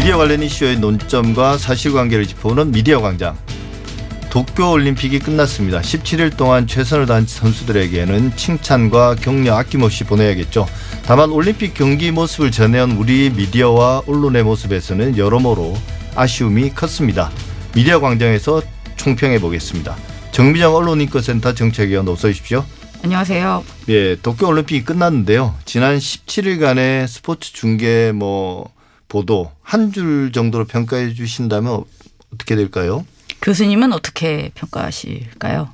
미디어 관련 이슈의 논점과 사실관계를 짚어보는 미디어 광장. 도쿄올림픽이 끝났습니다. 17일 동안 최선을 다한 선수들에게는 칭찬과 격려 아낌없이 보내야겠죠. 다만 올림픽 경기 모습을 전해온 우리 미디어와 언론의 모습에서는 여러모로 아쉬움이 컸습니다. 미디어 광장에서 총평해 보겠습니다. 정미정 언론인권센터 정책위원 어서 오십시오. 안녕하세요. 예, 도쿄올림픽이 끝났는데요. 지난 17일간의 스포츠 중계 뭐 보도 한 줄 정도로 평가해 주신다면 어떻게 될까요? 교수님은 어떻게 평가하실까요?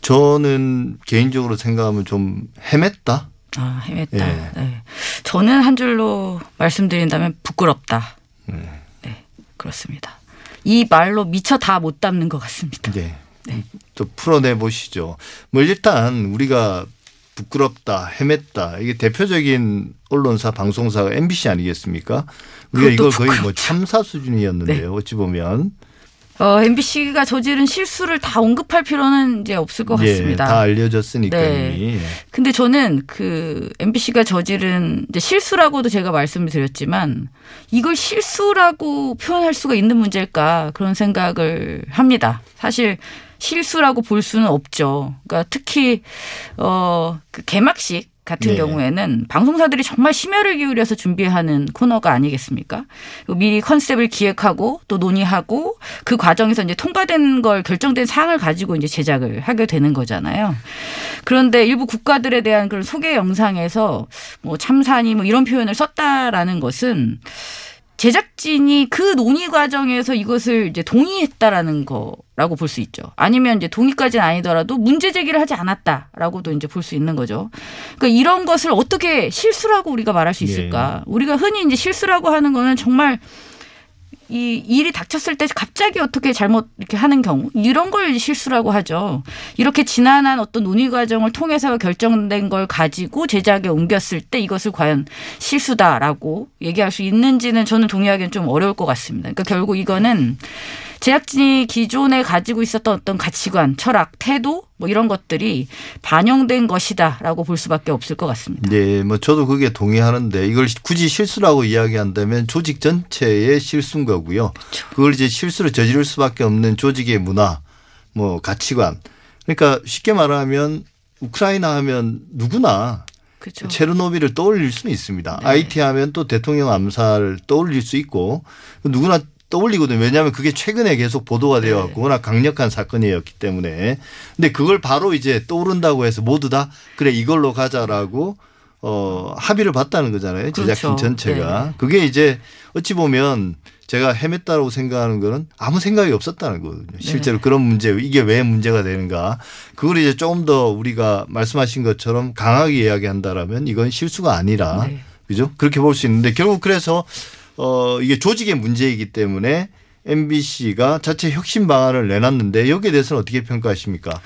저는 개인적으로 생각하면 좀 헤맸다. 아, 헤맸다. 예. 네. 저는 한 줄로 말씀드린다면 부끄럽다. 음. 네, 그렇습니다. 이 말로 미처 다 못 담는 것 같습니다. 네. 네. 또 풀어내 보시죠. 뭐 일단 우리가 부끄럽다, 헤맸다. 이게 대표적인 언론사, 방송사가 MBC 아니겠습니까? 우리가 이걸 거의 뭐. 참사 수준이었는데요. 어찌 보면 어, MBC가 저지른 실수를 다 언급할 필요는 이제 없을 것 예, 같습니다. 다 알려졌으니까 네. 이미. 근데 저는 그 MBC가 저지른 이제 실수라고도 제가 말씀을 드렸지만 이걸 실수라고 표현할 수가 있는 문제일까 그런 생각을 합니다. 사실 실수라고 볼 수는 없죠. 그러니까 특히 어그 개막식 같은 네. 경우에는 방송사들이 정말 심혈을 기울여서 준비하는 코너가 아니겠습니까? 미리 컨셉을 기획하고 또 논의하고 그 과정에서 이제 통과된 걸 결정된 사항을 가지고 이제 제작을 하게 되는 거잖아요. 그런데 일부 국가들에 대한 그런 소개 영상에서 뭐 참사니 뭐 이런 표현을 썼다라는 것은 제작진이 그 논의 과정에서 이것을 이제 동의했다라는 거라고 볼 수 있죠. 아니면 이제 동의까지는 아니더라도 문제 제기를 하지 않았다라고도 이제 볼 수 있는 거죠. 그러니까 이런 것을 어떻게 실수라고 우리가 말할 수 있을까? 우리가 흔히 이제 실수라고 하는 거는 정말 이 일이 닥쳤을 때 갑자기 어떻게 잘못 이렇게 하는 경우 이런 걸 실수라고 하죠. 이렇게 지난한 어떤 논의 과정을 통해서 결정된 걸 가지고 제작에 옮겼을 때 이것을 과연 실수다라고 얘기할 수 있는지는 저는 동의하기는 좀 어려울 것 같습니다. 그러니까 결국 이거는 제작진이 기존에 가지고 있었던 어떤 가치관, 철학, 태도 뭐 이런 것들이 반영된 것이다라고 볼 수밖에 없을 것 같습니다. 네, 뭐 저도 그게 동의하는데 이걸 굳이 실수라고 이야기한다면 조직 전체의 실수인 거고요. 그걸 이제 실수를 저지를 수밖에 없는 조직의 문화, 뭐 가치관. 그러니까 쉽게 말하면 우크라이나 하면 누구나 그렇죠. 체르노빌을 떠올릴 수는 있습니다. 네. IT 하면 또 대통령 암살 떠올릴 수 있고 누구나 떠올리거든요. 왜냐하면 그게 최근에 계속 보도가 되어 네. 왔고 워낙 강력한 사건이었기 때문에. 근데 그걸 바로 이제 떠오른다고 해서 모두 다 그래 이걸로 가자라고 어 합의를 봤다는 거잖아요. 제작진 그렇죠. 전체가. 네. 그게 이제 어찌 보면 제가 헤맸다고 생각하는 거는 아무 생각이 없었다는 거거든요. 네. 실제로 그런 문제 이게 왜 문제가 되는가. 그걸 이제 조금 더 우리가 말씀하신 것처럼 강하게 이야기한다라면 이건 실수가 아니라 네. 그죠? 그렇게 볼 수 있는데 결국 그래서 어 이게 조직의 문제이기 때문에 MBC가 자체 혁신 방안을 내놨는데 여기에 대해서는 어떻게 평가하십니까?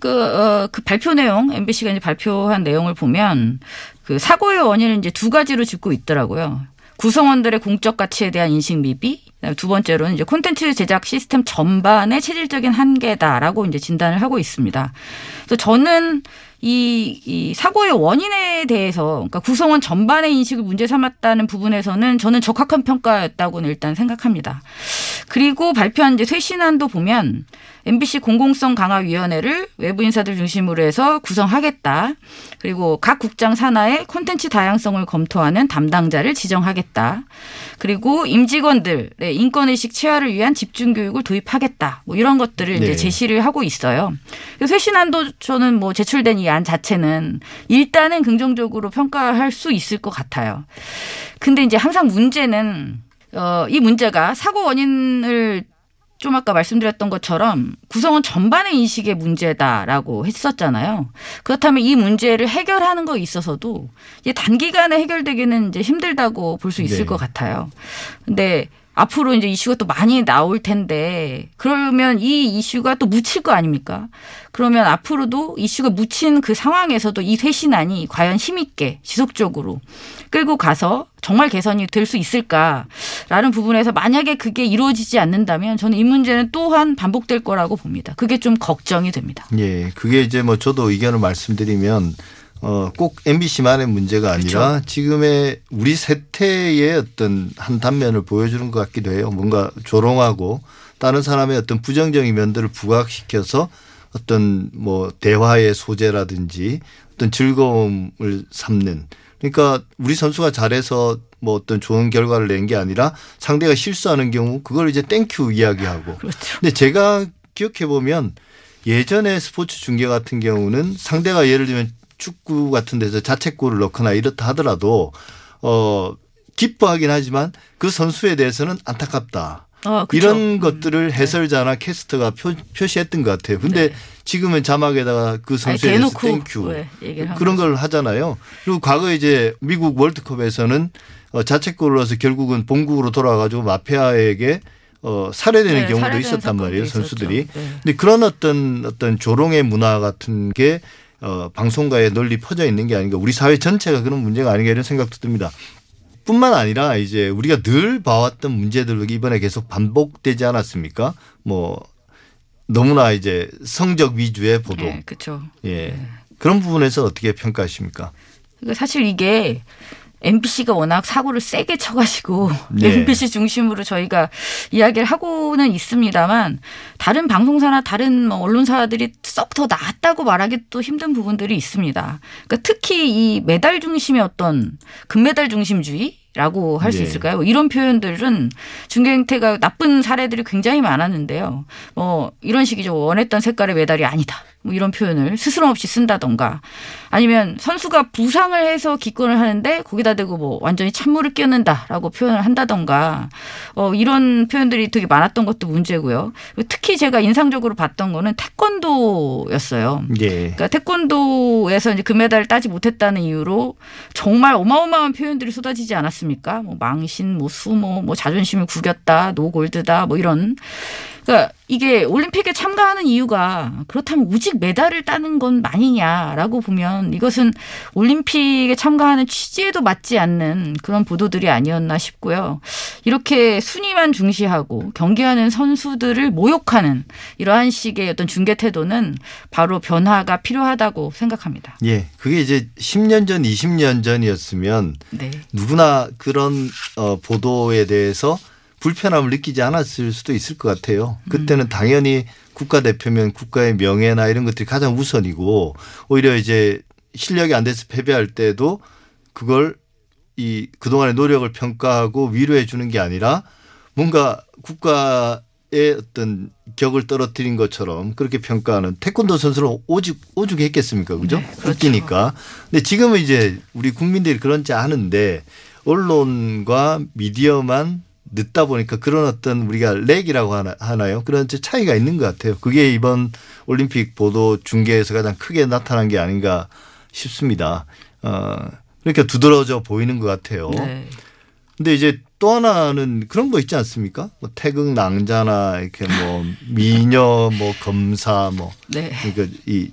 그, 어, 그 발표 내용, MBC가 이제 발표한 내용을 보면 그 사고의 원인을 이제 두 가지로 짚고 있더라고요. 구성원들의 공적 가치에 대한 인식 미비, 두 번째로는 이제 콘텐츠 제작 시스템 전반의 체질적인 한계다라고 이제 진단을 하고 있습니다. 그래서 저는 이, 이 사고의 원인에 대해서 그러니까 구성원 전반의 인식을 문제 삼았다는 부분에서는 저는 적합한 평가였다고는 일단 생각합니다. 그리고 발표한 이제 쇄신안도 보면 MBC 공공성 강화 위원회를 외부 인사들 중심으로 해서 구성하겠다. 그리고 각 국장 산하의 콘텐츠 다양성을 검토하는 담당자를 지정하겠다. 그리고 임직원들의 인권 의식 체화를 위한 집중 교육을 도입하겠다. 뭐 이런 것들을 네. 이제 제시를 하고 있어요. 쇄신안도 저는 뭐 제출된 이안 자체는 일단은 긍정적으로 평가할 수 있을 것 같아요. 근데 이제 항상 문제는 어, 이 문제가 사고 원인을 좀 아까 말씀드렸던 것처럼 구성원 전반의 인식의 문제다라고 했었잖아요. 그렇다면 이 문제를 해결하는 거 있어서도 이제 단기간에 해결되기는 이제 힘들다고 볼 수 있을 네. 것 같아요. 근데 앞으로 이제 이슈가 또 많이 나올 텐데 그러면 이 이슈가 또 묻힐 거 아닙니까? 그러면 앞으로도 이슈가 묻힌 그 상황에서도 이 쇄신안이 과연 힘있게 지속적으로 끌고 가서 정말 개선이 될 수 있을까라는 부분에서 만약에 그게 이루어지지 않는다면 저는 이 문제는 또한 반복될 거라고 봅니다. 그게 좀 걱정이 됩니다. 예, 그게 이제 뭐 저도 의견을 말씀드리면 어, 꼭 MBC만의 문제가 아니라 그렇죠. 지금의 우리 세태의 어떤 한 단면을 보여주는 것 같기도 해요. 뭔가 조롱하고 다른 사람의 어떤 부정적인 면들을 부각시켜서 어떤 뭐 대화의 소재라든지 어떤 즐거움을 삼는 그러니까 우리 선수가 잘해서 뭐 어떤 좋은 결과를 낸 게 아니라 상대가 실수하는 경우 그걸 이제 thank you 이야기하고 그렇죠. 근데 제가 기억해 보면 예전에 스포츠 중계 같은 경우는 상대가 예를 들면 축구 같은 데서 자책골을 넣거나 이렇다 하더라도 어 기뻐하긴 하지만 그 선수에 대해서는 안타깝다. 어, 그렇죠. 이런 것들을 해설자나 캐스터가 표, 표시했던 것 같아요. 근데 네. 지금은 자막에다가 그 아니, 선수에 대해서 대놓고 thank you 한 그런. 걸 하잖아요. 그리고 과거에 이제 미국 월드컵에서는 어, 자책골을 넣어서 결국은 본국으로 돌아가지고 마피아에게 어, 살해되는 네, 경우도 있었단 말이에요. 있었죠. 선수들이. 네. 근데 그런 어떤 어떤 조롱의 문화 같은 게 어, 방송가에 널리 퍼져 있는 게 아닌가. 우리 사회 전체가 그런 문제가 아닌가 이런 생각도 듭니다. 뿐만 아니라 이제 우리가 늘 봐왔던 문제들도 이번에 계속 반복되지 않았습니까? 뭐 너무나 이제 성적 위주의 보도. 네, 그렇죠. 예. 그런 부분에서 어떻게 평가하십니까? 그러니까 사실 이게 MBC가 워낙 사고를 세게 쳐가지고 네. MBC 중심으로 저희가 이야기를 하고는 있습니다만 다른 방송사나 다른 뭐 언론사들이 썩 더 나았다고 말하기 또 힘든 부분들이 있습니다. 그러니까 특히 이 메달 중심의 어떤 금메달 중심주의 라고 할수 네. 있을까요? 이런 표현들은 중계 행태가 나쁜 사례들이 굉장히 많았는데요. 뭐 이런 식이죠. 원했던 색깔의 메달이 아니다. 뭐 이런 표현을 스스럼 없이 쓴다던가 아니면 선수가 부상을 해서 기권을 하는데 거기다 대고 뭐 완전히 찬물을 끼얹는다라고 표현을 한다던가 어 이런 표현들이 되게 많았던 것도 문제고요. 특히 제가 인상적으로 봤던 거는 태권도였어요. 예. 그러니까 태권도에서 이제 금메달을 따지 못했다는 이유로 정말 어마어마한 표현들이 쏟아지지 않았습니까? 뭐 망신, 뭐 수모, 뭐 자존심을 구겼다, 노골드다, 뭐 이런. 그러니까 이게 올림픽에 참가하는 이유가 그렇다면 우직 메달을 따는 건 아니냐라고 보면 이것은 올림픽에 참가하는 취지에도 맞지 않는 그런 보도들이 아니었나 싶고요. 이렇게 순위만 중시하고 경기하는 선수들을 모욕하는 이러한 식의 어떤 중계 태도는 바로 변화가 필요하다고 생각합니다. 예. 그게 이제 10년 전, 20년 전이었으면 네. 누구나 그런 어, 보도에 대해서 불편함을 느끼지 않았을 수도 있을 것 같아요. 그때는 당연히 국가대표면 국가의 명예나 이런 것들이 가장 우선이고 오히려 이제 실력이 안 돼서 패배할 때도 그걸 이 그동안의 노력을 평가하고 위로해 주는 게 아니라 뭔가 국가의 어떤 격을 떨어뜨린 것처럼 그렇게 평가하는 태권도 선수는 오죽 오죽했겠습니까, 그죠? 네, 그렇죠. 웃기니까. 근데 지금은 이제 우리 국민들이 그런지 아는데 언론과 미디어만 늦다 보니까 그런 어떤 우리가 렉이라고 하나, 하나요? 그런 차이가 있는 것 같아요. 그게 이번 올림픽 보도 중계에서 가장 크게 나타난 게 아닌가 싶습니다. 어, 그러니까 두드러져 보이는 것 같아요. 네. 근데 이제 또 하나는 그런 거 있지 않습니까? 뭐 태극 낭자나 이렇게 뭐 미녀 뭐 검사 뭐 네. 그러니까 이,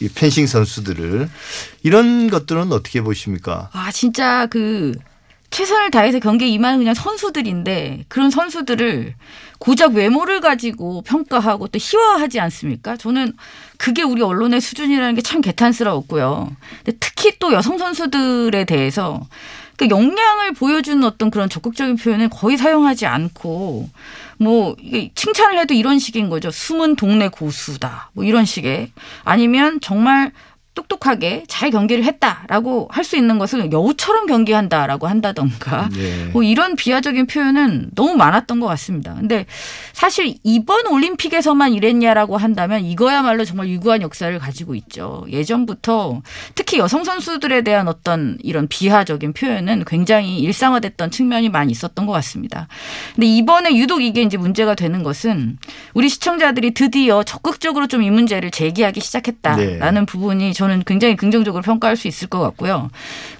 이 펜싱 선수들을 이런 것들은 어떻게 보십니까? 아, 진짜 그 최선을 다해서 경기에 임하는 그냥 선수들인데 그런 선수들을 고작 외모를 가지고 평가하고 또 희화하지 않습니까? 저는 그게 우리 언론의 수준이라는 게 참 개탄스러웠고요. 근데 특히 또 여성 선수들에 대해서 그 역량을 보여주는 어떤 그런 적극적인 표현을 거의 사용하지 않고 뭐 이게 칭찬을 해도 이런 식인 거죠. 숨은 동네 고수다. 뭐 이런 식의 아니면 정말 똑똑하게 잘 경기를 했다라고 할 수 있는 것을 여우처럼 경기한다라고 한다던가 네. 뭐 이런 비하적인 표현은 너무 많았던 것 같습니다. 근데 사실 이번 올림픽에서만 이랬냐라고 한다면 이거야말로 정말 유구한 역사를 가지고 있죠. 예전부터 특히 여성 선수들에 대한 어떤 이런 비하적인 표현은 굉장히 일상화됐던 측면이 많이 있었던 것 같습니다. 근데 이번에 유독 이게 이제 문제가 되는 것은 우리 시청자들이 드디어 적극적으로 좀 이 문제를 제기하기 시작했다라는 부분이 저는 굉장히 긍정적으로 평가할 수 있을 것 같고요.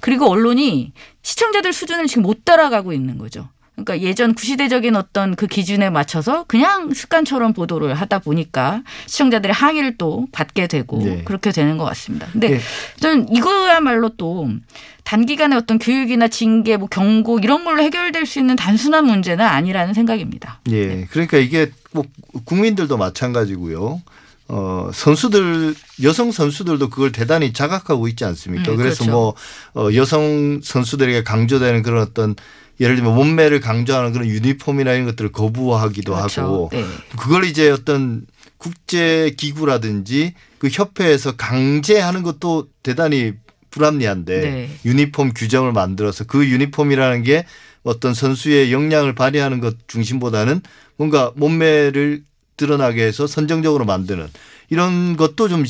그리고 언론이 시청자들 수준을 지금 못 따라가고 있는 거죠. 그러니까 예전 구시대적인 어떤 그 기준에 맞춰서 그냥 습관처럼 보도를 하다 보니까 시청자들의 항의를 또 받게 되고 네. 그렇게 되는 것 같습니다. 근데 네. 저는 이거야말로 또 단기간에 어떤 교육이나 징계, 뭐 경고 이런 걸로 해결될 수 있는 단순한 문제는 아니라는 생각입니다. 예. 그러니까 이게 꼭 국민들도 마찬가지고요. 어, 선수들, 여성 선수들도 그걸 대단히 자각하고 있지 않습니까? 음, 그래서 그렇죠. 뭐, 어, 여성 선수들에게 강조되는 그런 어떤 예를 들면 몸매를 강조하는 그런 유니폼이나 이런 것들을 거부하기도 그렇죠. 하고 네. 그걸 이제 어떤 국제 기구라든지 그 협회에서 강제하는 것도 대단히 불합리한데 네. 유니폼 규정을 만들어서 그 유니폼이라는 게 어떤 선수의 역량을 발휘하는 것 중심보다는 뭔가 몸매를 드러나게 해서 선정적으로 만드는 이런 것도 좀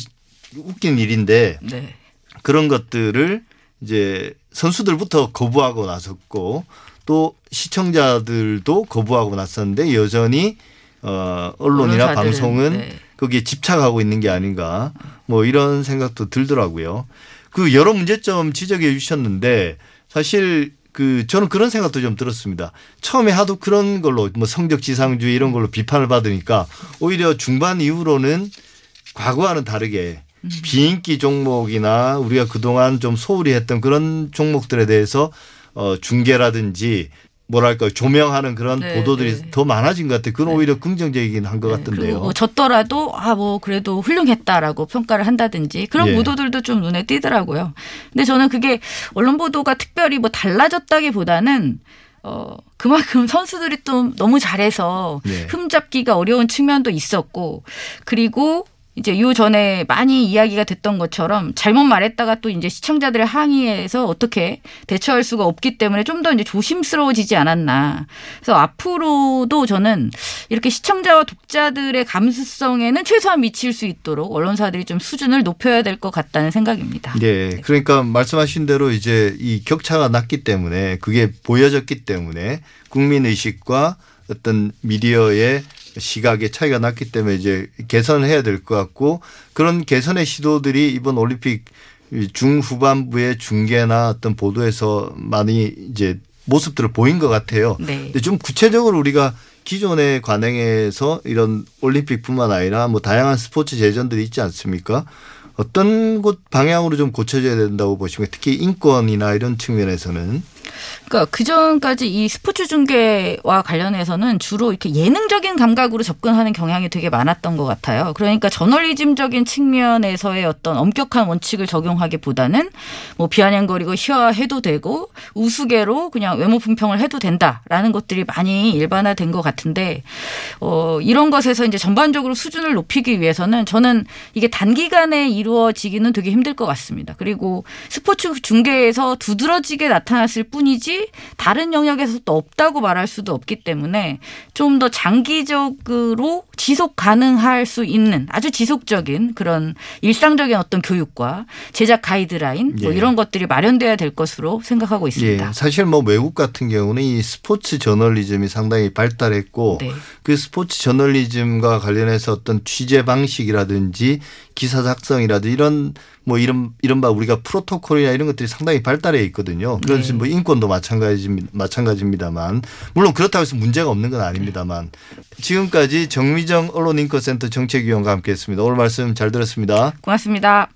웃긴 일인데 네. 그런 것들을 이제 선수들부터 거부하고 나섰고 또 시청자들도 거부하고 나섰는데 여전히 어 언론이나 방송은 네. 거기에 집착하고 있는 게 아닌가 뭐 이런 생각도 들더라고요. 그 여러 문제점 지적해 주셨는데 사실 그 저는 그런 생각도 좀 들었습니다. 처음에 하도 그런 걸로 뭐 성적 지상주의 이런 걸로 비판을 받으니까 오히려 중반 이후로는 과거와는 다르게 비인기 종목이나 우리가 그동안 좀 소홀히 했던 그런 종목들에 대해서 어 중계라든지 뭐랄까 조명하는 그런 네, 보도들이 네. 더 많아진 것 같아요. 그건 오히려 긍정적이긴 한것 네, 같은데요. 뭐 졌더라도 아 뭐 그래도 훌륭했다라고 평가를 한다든지 그런 예. 보도들도 좀 눈에 띄더라고요. 근데 저는 그게 언론 보도가 특별히 뭐 달라졌다기보다는 어 그만큼 선수들이 또 너무 잘해서 예. 흠잡기가 어려운 측면도 있었고 그리고 이제 요 전에 많이 이야기가 됐던 것처럼 잘못 말했다가 또 이제 시청자들의 항의에서 어떻게 대처할 수가 없기 때문에 좀 더 이제 조심스러워지지 않았나. 그래서 앞으로도 저는 이렇게 시청자와 독자들의 감수성에는 최소한 미칠 수 있도록 언론사들이 좀 수준을 높여야 될 것 같다는 생각입니다. 예. 그러니까 말씀하신 대로 이제 이 격차가 났기 때문에 그게 보여졌기 때문에 국민 의식과 어떤 미디어의 시각의 차이가 났기 때문에 이제 개선을 해야 될 것 같고 그런 개선의 시도들이 이번 올림픽 중후반부의 중계나 어떤 보도에서 많이 이제 모습들을 보인 것 같아요. 네. 근데 좀 구체적으로 우리가 기존의 관행에서 이런 올림픽뿐만 아니라 뭐 다양한 스포츠 제전들이 있지 않습니까? 어떤 곳 방향으로 좀 고쳐져야 된다고 보시면 특히 인권이나 이런 측면에서는 그러니까 그 전까지 이 스포츠 중계와 관련해서는 주로 이렇게 예능적인 감각으로 접근하는 경향이 되게 많았던 것 같아요. 그러니까 저널리즘적인 측면에서의 어떤 엄격한 원칙을 적용하기보다는 뭐 비아냥거리고 희화해도 되고 우스개로 그냥 외모 품평을 해도 된다라는 것들이 많이 일반화된 것 같은데 어 이런 것에서 이제 전반적으로 수준을 높이기 위해서는 저는 이게 단기간에 이루어지기는 되게 힘들 것 같습니다. 그리고 스포츠 중계에서 두드러지게 나타났을 뿐이 지 다른 영역에서 또 없다고 말할 수도 없기 때문에 좀 더 장기적으로 지속 가능할 수 있는 아주 지속적인 그런 일상적인 어떤 교육과 제작 가이드라인 뭐 예. 이런 것들이 마련돼야 될 것으로 생각하고 있습니다. 예, 사실 뭐 외국 같은 경우는 이 스포츠 저널리즘이 상당히 발달했고 네. 그 스포츠 저널리즘과 관련해서 어떤 취재 방식이라든지 기사 작성이라든지 이런 뭐 이런 이른바 우리가 프로토콜이나 이런 것들이 상당히 발달해 있거든요. 그래서 네. 뭐 인권도 마찬가지 마찬가지입니다만 물론 그렇다고 해서 문제가 없는 건 아닙니다만 지금까지 정미정 언론인권센터 정책위원과 함께했습니다. 오늘 말씀 잘 들었습니다. 고맙습니다.